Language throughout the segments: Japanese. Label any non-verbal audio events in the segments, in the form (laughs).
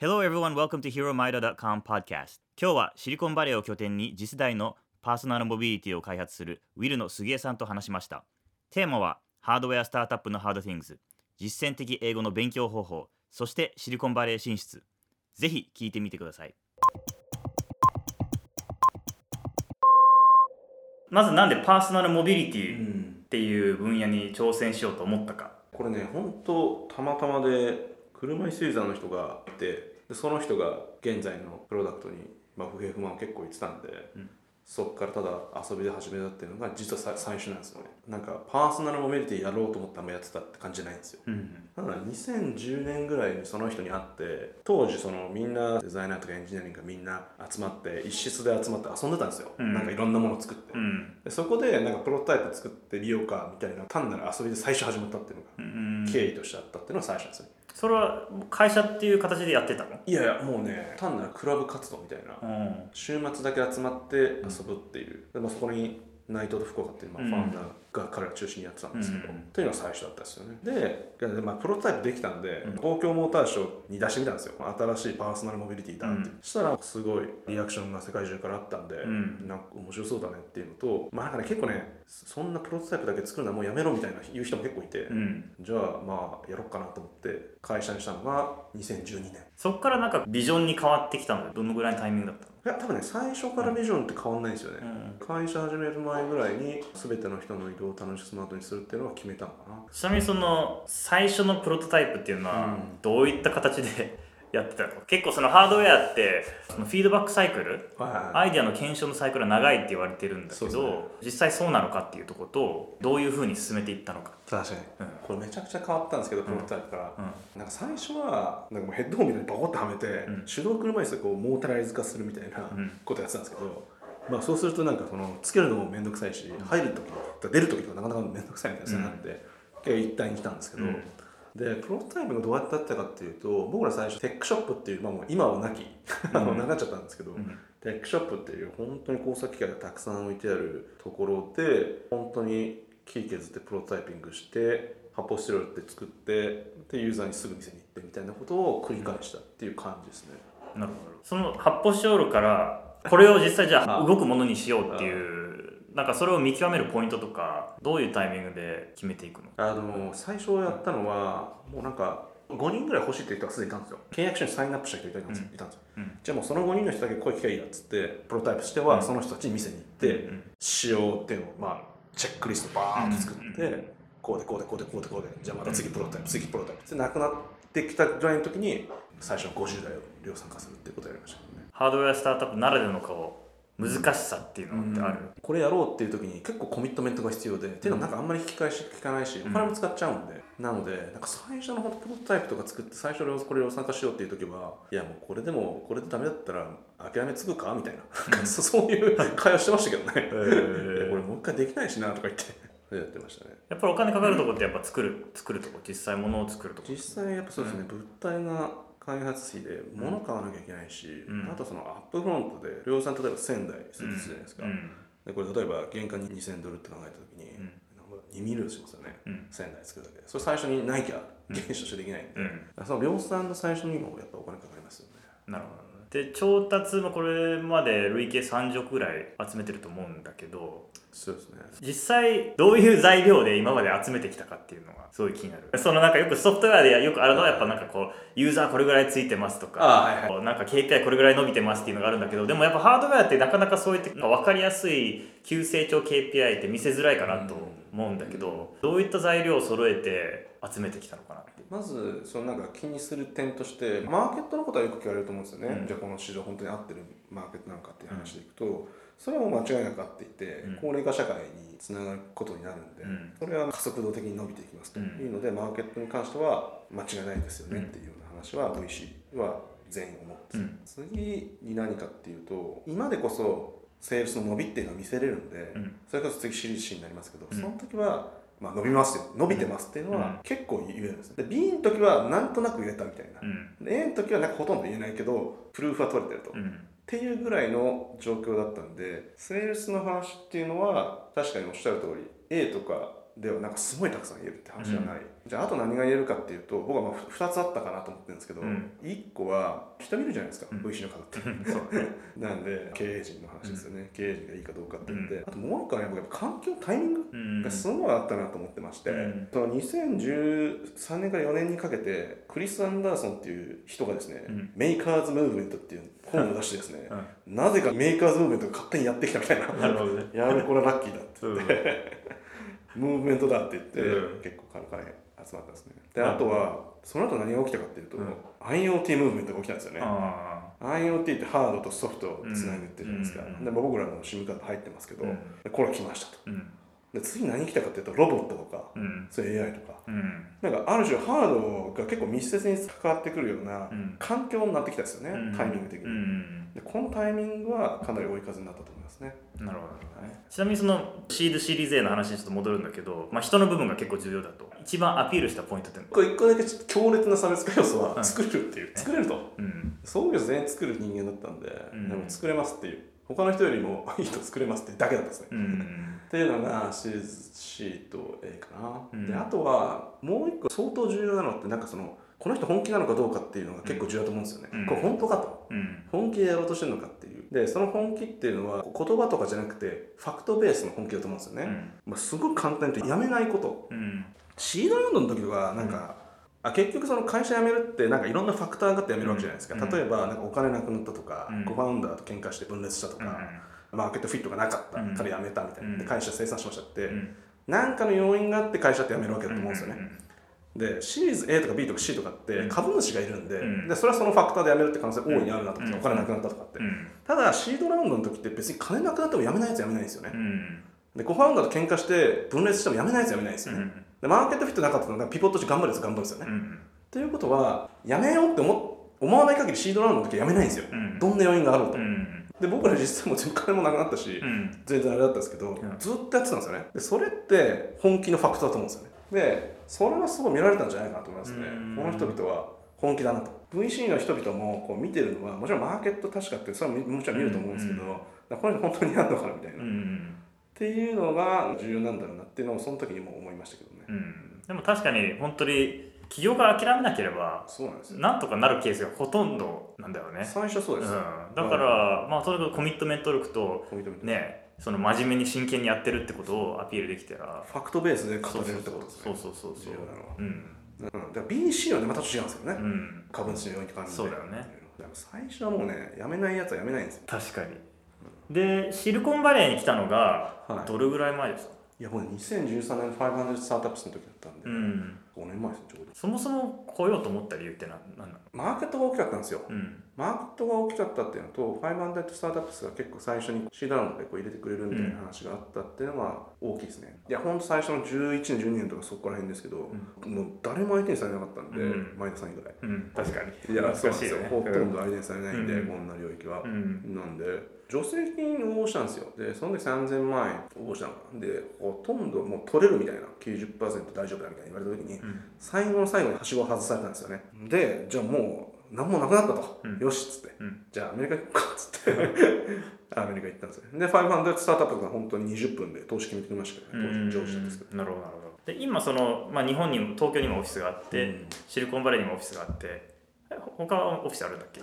Hello everyone, welcome to HeroMida.com podcast. 今日はシリコンバレーを拠点に次世代のパーソナルモビリティを開発するウィルの杉江さんと話しました。テーマはハードウェアスタートアップのハード things 実践的英語の勉強方法そしてシリコンバレー進出。ぜひ聞いてみてください。まずなんでパーソナルモビリティっていう分野に挑戦しようと思ったか。これね本当たまたまで車椅子ユーザーの人がいてでその人が現在のプロダクトに、まあ、不平不満を結構言ってたんで、うん。そこからただ遊びで始めたっていうのが実はさ最初なんですよね。なんかパーソナルモビリティやろうと思ったらやってたって感じじゃないんですよ。うんだから2010年ぐらいにその人に会って当時そのみんなデザイナーとかエンジニアリングがみんな集まって一室で集まって遊んでたんですよ、うん。なんかいろんなものを作って、うん。でそこでなんかプロトタイプ作ってみようかみたいな単なる遊びで最初始まったっていうのがうん。経緯としてあったっていうのが最初なんですよ、それは会社っていう形でやってたの？いやいやもうね単なるクラブ活動みたいな。うん。週末だけ集まって遊ぶっていう、でまあ、そこに内藤と福岡っていう、まあ、うん。ファウンダーが彼ら中心にやってたんですけど、うん。というのが最初だったんですよね。でで、まあ、プロトタイプできたんで、うん。東京モーターショーに出してみたんですよ。新しいパーソナルモビリティだって、うん。そしたらすごいリアクションが世界中からあったんで、ん。なんか面白そうだねっていうのとまあなんかね結構ねそんなプロトタイプだけ作るのはもうやめろみたいな言う人も結構いて、うん。じゃあまあやろうかなと思って会社にしたのが2012年そっからなんかビジョンに変わってきたのでどのぐらいのタイミングだったの？いや多分ね最初からビジョンって変わんないんですよね、う会社始める前ぐらいに全ての人の移動を楽しくスマートにするっていうのは決めたのかな。ちなみにその最初のプロトタイプっていうのはうん。どういった形でやってたの。結構そのハードウェアってそのフィードバックサイクルはアイデアの検証のサイクルは長いって言われてるんだけど、ね。実際そうなのかっていうところとどういうふうに進めていったのか、確かに、うん。これめちゃくちゃ変わったんですけど、プロトタイプから、うん。なんか最初はなんかもうヘッドホンみたいにバコッとはめて、ん。手動車椅子でこうモータライズ化するみたいなうん。ことやってたんですけど、まあ、そうするとなんかそのつけるのも面倒くさいし、入る時出る時とかなかなか面倒くさいみたいなになって、結構一体に来たんですけど、うんでプロトタイプがどうやってやったかっていうと僕ら最初テックショップっていう、まあ、もう今はなきあのなくなっちゃったんですけど、ん。テックショップっていう本当に工作機械がたくさん置いてあるところで本当に木削ってプロトタイピングして発泡スチロールって作ってでユーザーにすぐ店に行ってみたいなことを繰り返したっていう感じですね。なるほど。その発泡スチロールからこれを実際じゃああ動くものにしようっていうなんかそれを見極めるポイントとかどういうタイミングで決めていくの？あの最初やったのはもうなんか5人ぐらい欲しいって人がすでにいたんですよ。契約書にサインアップした人いたんですよ,、うん。いたんですよ。うんじゃあもうその5人の人だけ声聞きゃいいやっつってプロトタイプしてはうん。その人たちに店に行って、うん仕様っていうのをまあチェックリストバーンと作って、うんこうでこうでこうでこうでこうでじゃあまた次プロトタイプ次プロトタイプ。でなくなってきたぐらいの時に最初の50代を量産化するっていうことをやりましたね。ハードウェアスタートアップならではのこう難しさっていうのってある、これやろうっていう時に結構コミットメントが必要で、っていうのはなんかあんまり引き返し聞かないしお金も使っちゃうんで、なのでなんか最初のプロトタイプとか作って最初にこれを参加しようっていう時はいやもうこれでもこれでダメだったら諦めつくかみたいな、そ (laughs) そういう会話してましたけどね、ー。いやこれもう一回できないしなとか言ってやってましたね。やっぱりお金かかるとこってやっぱ作る作るとこ実際物を作るとこ実際やっぱそうですね、物体が開発費で物買わなきゃいけないし、うん。あとそのアップフロントで量産例えば1000台するじゃないですか、うん。でこれ例えば原価に2000ドルって考えた時に、ん。2ミリしますよね、うん。1000台作るだけで。それ最初にないきゃ原資としてできないんで、うん。その量産の最初にもやっぱお金かかりますよね。なるほど。ねで調達もこれまで累計30億ぐらい集めてると思うんだけどそうですね。実際どういう材料で今まで集めてきたかっていうのがすごい気になる。そのなんかよくソフトウェアでよくあるのはやっぱなんかこうユーザーこれぐらいついてますとかあはいはい。なんか KPI これぐらい伸びてますっていうのがあるんだけどでもやっぱハードウェアってなかなかそういった分かりやすい急成長 KPI って見せづらいかなと思うんだけどどういった材料を揃えて集めてきたのかな？まずそのなんか気にする点としてマーケットのことはよく聞かれると思うんですよね、うん。じゃあこの市場本当に合ってるマーケットなのかっていう話でいくと、それはもう間違いなく合っていて、うん。高齢化社会につながることになるんで、うん。それは加速度的に伸びていきますと。いうので、マーケットに関しては間違いないですよねっていうような話は VC は全員思ってます、次に何かっていうと今でこそセールスの伸びっていうのは見せれるんで、うん。それこそ次シリーズ C になりますけど、うん。その時はまあ伸びますよ。伸びてますっていうのうん。は結構言えるんですで B の時はなんとなく言えたみたいな、うん。で A の時はなんかほとんど言えないけどプルーフは取れてると、っうん。ていうぐらいの状況だったんでセールスの話っていうのは確かにおっしゃる通り A とかではなんかすごいたくさん言えるって話じゃない、じゃああと何が言えるかっていうと僕はまあ2つあったかなと思ってるんですけど、うん。1個は人見るじゃないですか、うん。VC の方って。(laughs) なんで経営陣の話ですよね、経営陣がいいかどうかって言って、あともう一個はやっぱ環境タイミングうんがすごいあったなと思ってまして、うん。その2013年から4年にかけてクリス・アンダーソンっていう人がですね、うん。メーカーズ・ムーブメントっていう本を出してですね、うなぜかメーカーズ・ムーブメントが勝手にやってきたみたいな。なるほどね。(laughs) やべこれはラッキーだってって、ムーブメントだって言って、うん。結構金金集まったんですね。であとはその後何が起きたかっていうと、IoT ムーブメントが起きたんですよね、あ IoT ってハードとソフトをつなぐってじゃないですか、うん。でまあ僕らの SIM カード入ってますけど、これ来ましたと。で次何来たかっていうとロボットとか、うん。そういう AI とか。うん。なんかある種ハードが結構密接に関わってくるようなうん。環境になってきたですよね、うん。タイミング的に、うん。でこのタイミングはかなり追い風になったとますね。なるほどね。ちなみにそのシードシリーズ A の話にちょっと戻るんだけど、まあ、人の部分が結構重要だと。一番アピールしたポイントってこれ一個だけちょっと強烈な差別化要素はうん。作るっていう、作れると。うん。創業全員作る人間だったんで、ん。でも作れますっていう。他の人よりもいい人作れますっていうだけだったんですね、うん。っていうのがシリーズ C と A かな、うん。であとはもう一個相当重要なのってなんかそのこの人本気なのかどうかっていうのが結構重要だと思うんですよね、うん。これ本当かと。うん。本気でやろうとしてるのかっていうでその本気っていうのは言葉とかじゃなくてファクトベースの本気だと思うんですよね、うん。まあ、すごく簡単に言うとやめないこと。うん。シードラウンドの時とかなんか、あ結局その会社辞めるってなんかいろんなファクターがあって辞めるわけじゃないですか、うん。例えばなんかお金なくなったとか、うん。コファウンダーと喧嘩して分裂したとか、マーケットフィットがなかった。うん。から辞めたみたいな、うん。で会社生産しましたって、うん。なんかの要因があって会社って辞めるわけだと思うんですよね、でシリーズ A とか B とか C とかってうん。株主がいるんで,、うん。でそれはそのファクターで辞めるって可能性大いにあるなと思って、うん。お金なくなったとかって、うん。ただシードラウンドの時って別に金なくなっても辞めないやつ辞めないんですよね、うん。でコファウンダーと喧嘩して分裂しても辞めないやつ辞めないんですよね、うん。でマーケットフィットなかったらピボットして頑張るやつ頑張るんですよね、うん。ということは辞めようって思思わない限りシードラウンドの時は辞めないんですよ、うん。どんな要因があると、うん。で僕ら実際も全然金もなくなったし、うん。全然あれだったんですけど、ん。ずっとやってたんですよね。でそれって本気のファクターだと思うんですよねでそれはすごい見られたんじゃないかなと思いますね。うん。この人々は本気だなと。VC の人々もこう見てるのはもちろんマーケット確かってそれはもちろん見ると思うんですけど、これ本当にやるのかなみたいな、うっんていうのが重要なんだろうなっていうのをその時にも思いましたけどね、うん。でも確かに本当に企業が諦めなければそうなんですよ。なんとかなるケースがほとんどなんだよね、最初そううん、です、だから、まあそれがコミットメント力とコミットメントねその真面目に真剣にやってるってことをアピールできたらファクトベースで語れるってことですね。そうそうそうそう。うん。うん、だから BC はねまた違うんですよね、うん。株主の要因と関連で。そうだよね。最初はもうねやめないやつはやめないんですよ。確かに。でシリコンバレーに来たのがはい。どれぐらい前でした、いやもうね2013年500スタートアップスの時だったんで、うん5年前ですねちょうど。そもそも来ようと思った理由って何なの？マーケットが大きかったんですよ。うん。マーケットが大きかったっていうのと500スタートアップスが結構最初にシードラウンドでこう入れてくれるみたいな話があったっていうのは大きいですね、いやほんと最初の11年12年とかそこら辺ですけど、もう誰も相手にされなかったんで、うん。前田さん以外。うん。確かに。いや、そう難しいよ。ねなんですよ。ほとんど相手にされないんで、うん。こんな領域は。うん。なんで、助成金を応募したんですよ。で、その時3000万円応募したのかな。で、ほとんどもう取れるみたいな、90%大丈夫だみたいに言われた時に、うん最後の最後にはしごを外されたんですよね。で、じゃあもう、何もなくなったと。うんよしっつって。うんじゃあアメリカ行こうかっつって。(laughs) アメリカ行ったんですよ。で、500スタートアップが本当に20分で投資決めてくれましたけどね、当時上司なんですけど。なるほどなるほどで今その、まあ、日本にも東京にもオフィスがあって、うんシリコンバレーにもオフィスがあってえ他はオフィスあるんだっけ、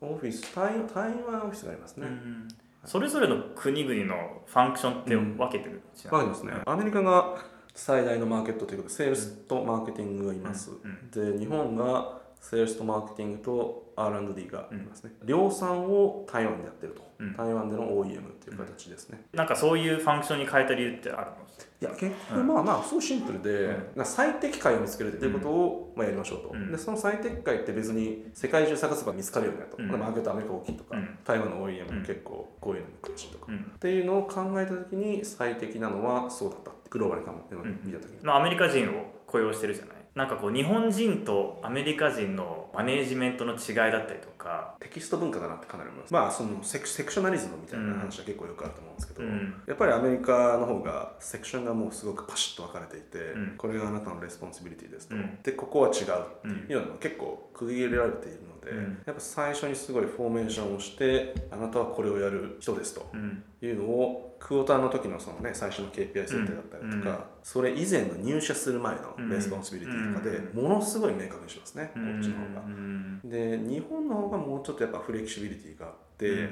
オフィス、台台湾オフィスがありますね。うんそれぞれの国々のファンクションって分けてるしわかりますね。アメリカが最大のマーケットということで、セールスとマーケティングがいます。うんで、日本がセールスとマーケティングと R&D がいますね。量産を台湾でやってると。うん。台湾での OEM っていう形ですね。なんかそういうファンクションに変えた理由ってあるのいや、結局、まあまあ、すごいシンプルで、うん。最適解を見つけるっていうことを、まあ、やりましょうと。うん。で、その最適解って別に世界中探せば見つかるようになると。うん。マーケットアメリカ大きいとか、うん。台湾の OEM も結構こういうのに詳しいとか。うん。っていうのを考えたときに最適なのはそうだったグローバルに考えて見たときに、まあ、アメリカ人を雇用してるじゃないなんかこう日本人とアメリカ人のマネージメントの違いだったりとか。テキスト文化だなってかなり思います。まあそのセクセクショナリズムみたいな話は結構よくあると思うんですけど、うん。やっぱりアメリカの方がセクションがもうすごくパシッと分かれていて、うん。これがあなたの responsibility ですと、うん。でここは違うっていうのが結構区切られているので、うん。やっぱ最初にすごいフォーメーションをしてあなたはこれをやる人ですと、うんいうのをクォーターの時のそのね最初の KPI 設定だったりとか、うん。それ以前の入社する前うん。の responsibility とかでうものすごい明確にしますね、うん。こっちの方が。うん。で日本の方がもうちょっとやっぱフレキシビリティがあって、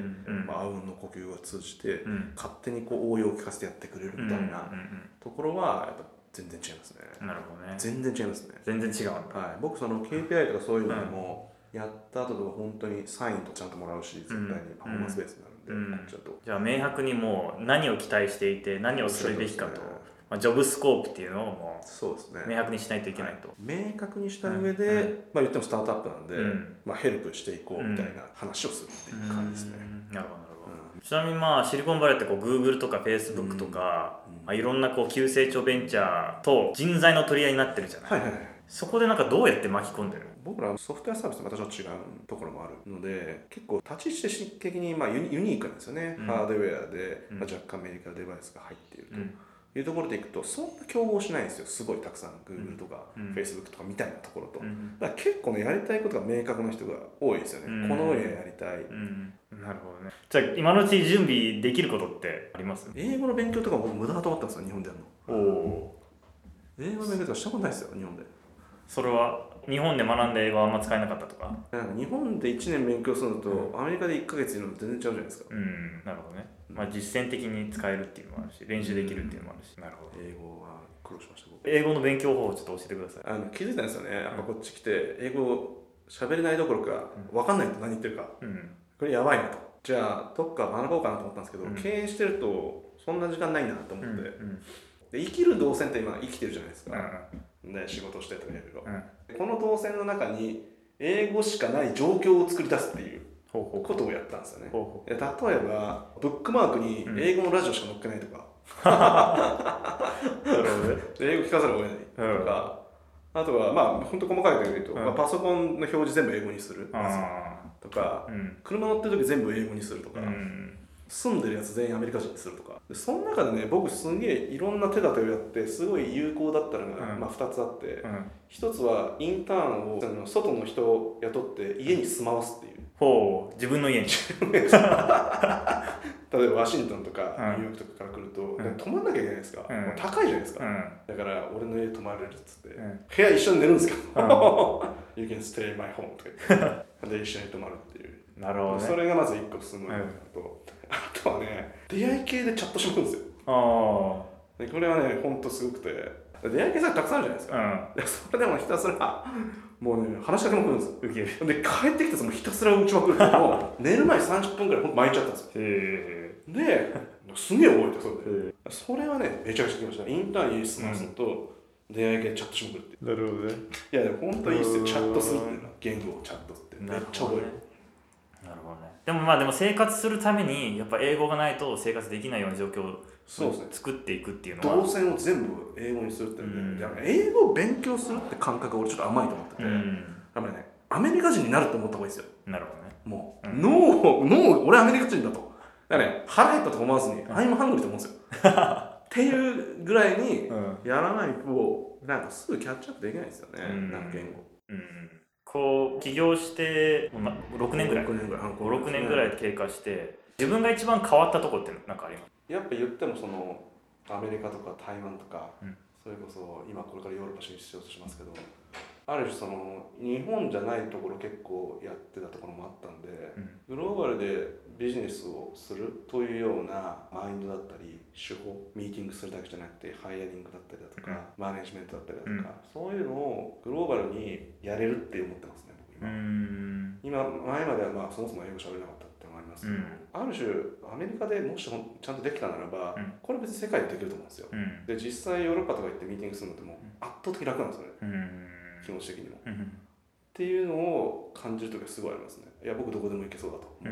まあ、あうんの呼吸が通じて、うん。勝手にこう応用を聞かせてやってくれるみたいなところはやっぱ全然違いますね。うんなるほどね。全然違いますね。全然違う。はい、僕その KPI とかそういうのでも、やった後とか本当にサインとちゃんともらうし絶対に。パフォーマンスベースになるんで、うん。ちだと。じゃあ明白にもう何を期待していて何をするべきかと、まあ、ジョブスコープっていうのをもそうですね。う明白にしないといけないと、明確にした上で、うん。まあ言ってもスタートアップなんで、うん。まあ、ヘルプしていこうみたいな話をするっていう感じですね。うん。なるほどなるほど、うん。ちなみにまあシリコンバレーってこう Google とか Facebook とか、うん。まあ、いろんなこう急成長ベンチャーと人材の取り合いになってるじゃない、はいはいはいそこでなんかどうやって巻き込んでる？僕らソフトウェアサービスとまたちょっと違うところもあるので結構立ち位置的にまあユニークなんですよね、うん。ハードウェアで、うん。まあ、若干メディカルデバイスが入っていると。うん。いうところでいくとそんな競合しないんですよ。すごいたくさん。Google とかうん。Facebook とかみたいなところと、うん。だから結構ねやりたいことが明確な人が多いですよね、うん。この分野やりたい、うん。なるほどね。じゃあ今のうちに準備できることってあります？英語の勉強とか僕無駄だと思ったんですよ日本でやるの。おお英語の勉強とかしたことないですよ日本でそれは日本で学んで英語はあんま使えなかったとか？なんか日本で1年勉強するのと、うアメリカで1ヶ月いるのと全然違うじゃないですか、うんなるほどね。まあ実践的に使えるっていうのもあるし練習できるっていうのもあるし。なるほど。英語は苦労しました僕。英語の勉強法をちょっと教えてください。あの気づいたんですよね。やっぱこっち来て英語喋れないどころか分かんないと何言ってるか。うん。これやばいなと。じゃあどっか学ぼうかなと思ったんですけど、うん。経営してるとそんな時間ないなと思って、うんうん。で生きる動線って今生きてるじゃないですうん。か、ね、仕事してとかいろいこの動線の中に英語しかない状況を作り出すっていうことをやったんですよね。例えばブックマークにうん。英語のラジオしか載っけないとか、(laughs) 英語聞かざるを得ないとか、あとはまあ本当細かいこと言うと、うん。まあ、パソコンの表示全部英語にする。あとか車乗ってる時全部英語にするとか、うん住んでるやつ全員アメリカ人にするとか。でその中でね僕すげえいろんな手立てをやってすごい有効だったのが、うん。まあ、2つあって、うん。1つはインターンを外の人を雇って家に住まわすっていう。ほう自分の家に。(laughs) 例えばワシントンとかうん。ニューヨークとかから来ると、ん。で泊まんなきゃいけないですか、うん。高いじゃないですか、うん。だから俺の家泊まれるっつって、うん。部屋一緒に寝るんですけど、(laughs) You can stay in my home とか言って。(laughs) で一緒に泊まるっていう。なるほどね。それがまず1個すごいなと、あとはね出会い系でチャットしまくんですよ。あでこれはねほんとすごくて。出会い系さたくさんあるじゃないですか、あでそれでもひたすらもうね話しかけまくるんですよ。うん受けるで帰ってきてそのひたすら打ちまくるのを (laughs) 寝る前30分ぐらいほんと巻いちゃったんですよ。へですげえ覚えてそれで。えそれはねめちゃくちゃきました。インターンに済ますのと、出会い系でチャットしまくるって。なるほどね。いやでも本当いいっすうんよ。チャットするっていうのは。言語をチャットって。めっちゃ覚えるなるほどね。でもまあでも生活するためにやっぱ英語がないと生活できないような状況をそうですね。作っていくっていうの動は線を全部英語にするってね、うん。だから英語を勉強するって感覚が俺ちょっと甘いと思ってて、うん。やっぱりね。アメリカ人になると思った方がいいですよ。なるほどね。もう、うん。脳脳俺アメリカ人だと。だからね腹減ったとか思わずに、ん。 I'm hungry と思うんですよ。っていうぐらいにうん。やらないとなんかすぐキャッチアップできないですよね、うん。なんか言語。うんこう起業して、ま、6年ぐらい。6年ぐらい。56年ぐらい経過して自分が一番変わったとこって何かあります？やっぱ言ってもそのアメリカとか台湾とか、うん。それこそ今これからヨーロッパ進出しようとしますけどある種その日本じゃないところ結構やってたところもあったんで、グローバルでビジネスをするというようなマインドだったり手法ミーティングするだけじゃなくてハイヤリングだったりだとか、マネジメントだったりだとか、そういうのをグローバルにやれるって思ってますね僕う今。ん。今前まではまあそもそも英語喋れなかったってのもありますけど、うん。ある種アメリカでもしちゃんとできたならば、うん。これ別に世界でできると思うんですよ。うん。で実際ヨーロッパとか行ってミーティングするのってもう圧倒的に楽なんですよね。うん気持ち的にも。っうん。ていうのを感じる時はすごいありますね。いや僕どこでも行けそうだと、っ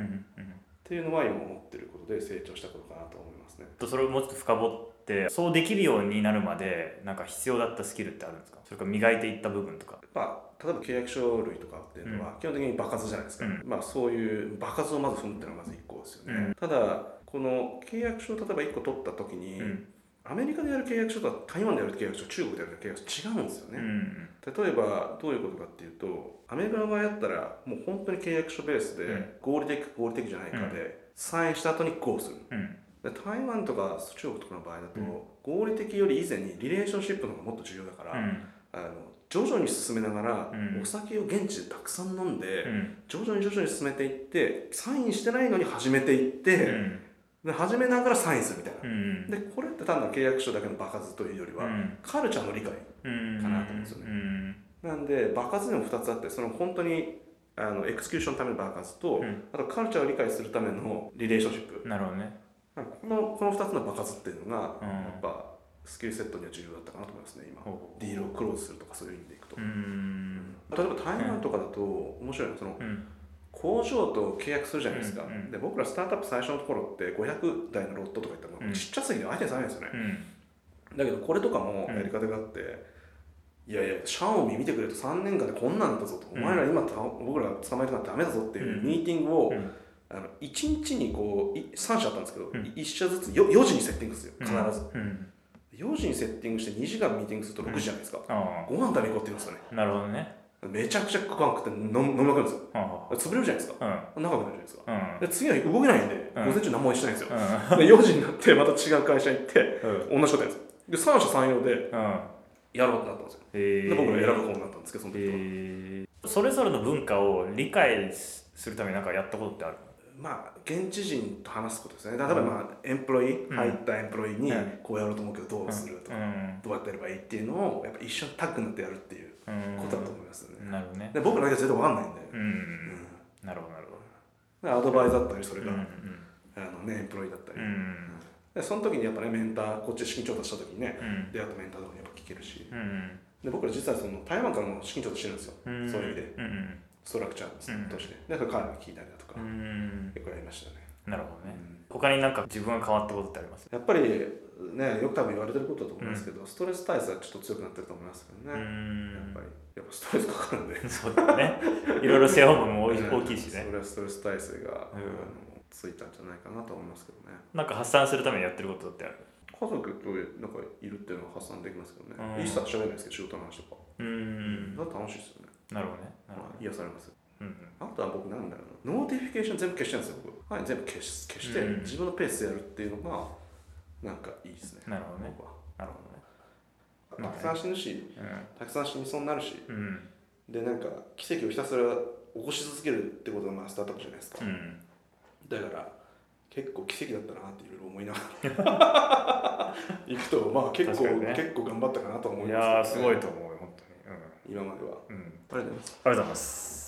ていうのは今思ってることで成長したことかなと思いますね。とそれをもうちょっと深掘ってそうできるようになるまでなんか必要だったスキルってあるんですか？それから磨いていった部分とか。まあ例えば契約書類とかっていうのは基本的に場数じゃないですか、うん。まあそういう場数をまず踏むっていうのがまず1個ですよね、うん。ただこの契約書を例えば1個取った時に、うんアメリカでやる契約書と台湾でやる契約書中国でやる契約書違うんですよね、うん。例えばどういうことかっていうとアメリカの場合だったらもう本当に契約書ベースでうん。合理的か合理的じゃないかで、サインした後にこうする。うん。で台湾とか中国とかの場合だと、うん。合理的より以前にリレーションシップの方がもっと重要だから、うん。あの徐々に進めながら、うん。お酒を現地でたくさん飲んで、うん。徐々に徐々に進めていってサインしてないのに始めていって、うんで始めながらサインするみたいな、うんでこれって単なる契約書だけの場数というよりは、うん。カルチャーの理解うんかなと思うんですよね。うんなんで場数でも2つあってその本当にあのエクスキューションのための場数と、うん。あとカルチャーを理解するためのリレーションシップ。なるほどね。このこの2つの場数っていうのが、うん。やっぱスキルセットには重要だったかなと思いますね今。ディールをクローズするとかそういう意味でいくと、うん。例えば台湾とかだと面白いのはそのうん工場と契約するじゃないですか、うんうん。で僕らスタートアップ最初のところって500台のロットとか言ったらうん。ちっちゃすぎて相手にされないんですよね、うん。だけどこれとかもやり方があって、いやいやシャオミ見てくれと3年間でこんなんだぞと、うん。お前ら今た僕ら捕まえてなんてダメだぞっていううん。ミーティングを、うん。あの1日にこうい3社あったんですけど、うん。1社ずつよ4時にセッティングするよ必ず、うん。4時にセッティングして2時間ミーティングすると6時じゃないですか、あご飯食べに行こうって言うんですよね。あなるほどねめちゃくちゃご飯食って飲む飲みまくるんですよ。あ。潰れるじゃないですか。長くなるじゃないですか。うん。で次の日動けないんで、うん。午前中何もしてないんですよ、うで4時になってまた違う会社行ってん。同じことやるんですよ。で三者三様でうん。やろうってなったんですよ。へで僕ら選ぶぶ方になったんですけどその時は、え。ーそれぞれの文化を理解するために何かやったことってある？まあ現地人と話すことですね。例えばまあエンプロイ、うん。入ったエンプロイにうん。こうやろうと思うけどどうするとか、うん。どうやってやればいいっていうのをやっぱ一緒にタッグになってやるっていう。うんことだと思いますよね、なるほどね。で僕らだけは全然わかんないんで、うんうん。なるほどなるほでアドバイザーだったりそれが、あのねエンプロイだったり、うん。でその時にやっぱねメンターこっちで資金調達した時にねうん。出会ったメンターとかにやっぱ聞けるし。うん。で僕ら実はその台湾からも資金調達してるんですよ、うん。そういう意味で。うんストラクチャーうん。として、でそれ彼らが聞いたりだとか、うん。結構やりましたね、なるほどね。うん。他になんか自分が変わったことってあります？やっぱりねよく多分言われてることだと思いますけど、ストレス耐性はちょっと強くなってると思いますけどうね、ん。やっぱり。やっぱストレスかかるんで。そうだね。いろいろ背負うのも大大きいしね。それはストレス耐性が、うん。あのついたんじゃないかなと思いますけどね。なんか発散するためにやってることってある？家族となんかいるっていうのは発散できますけどね、うん。一切喋らないですけど仕事の話とか、うん。だから楽しいですよね、なるほどね。なるほまあ癒されます。どうんあとは僕なんだろうな。 notification 全部消してるんですよ僕。はい全部消し消して、うん自分のペースでやるっていうのがなんかいいですね。なるほどね。なるほどね。たくさん死ぬしたくさん死にそうになるしうん。うんでなんか奇跡をひたすら起こし続けるってことがまあスタートアップじゃないですか、うん。だから結構奇跡だったなっていろいろ思いながら。(laughs) 行くとまあ結構、ね。結構頑張ったかなと思いいますやーすごいとと思うよ本当に。今までは。うんうん。ありがとうございます。ありがとうございます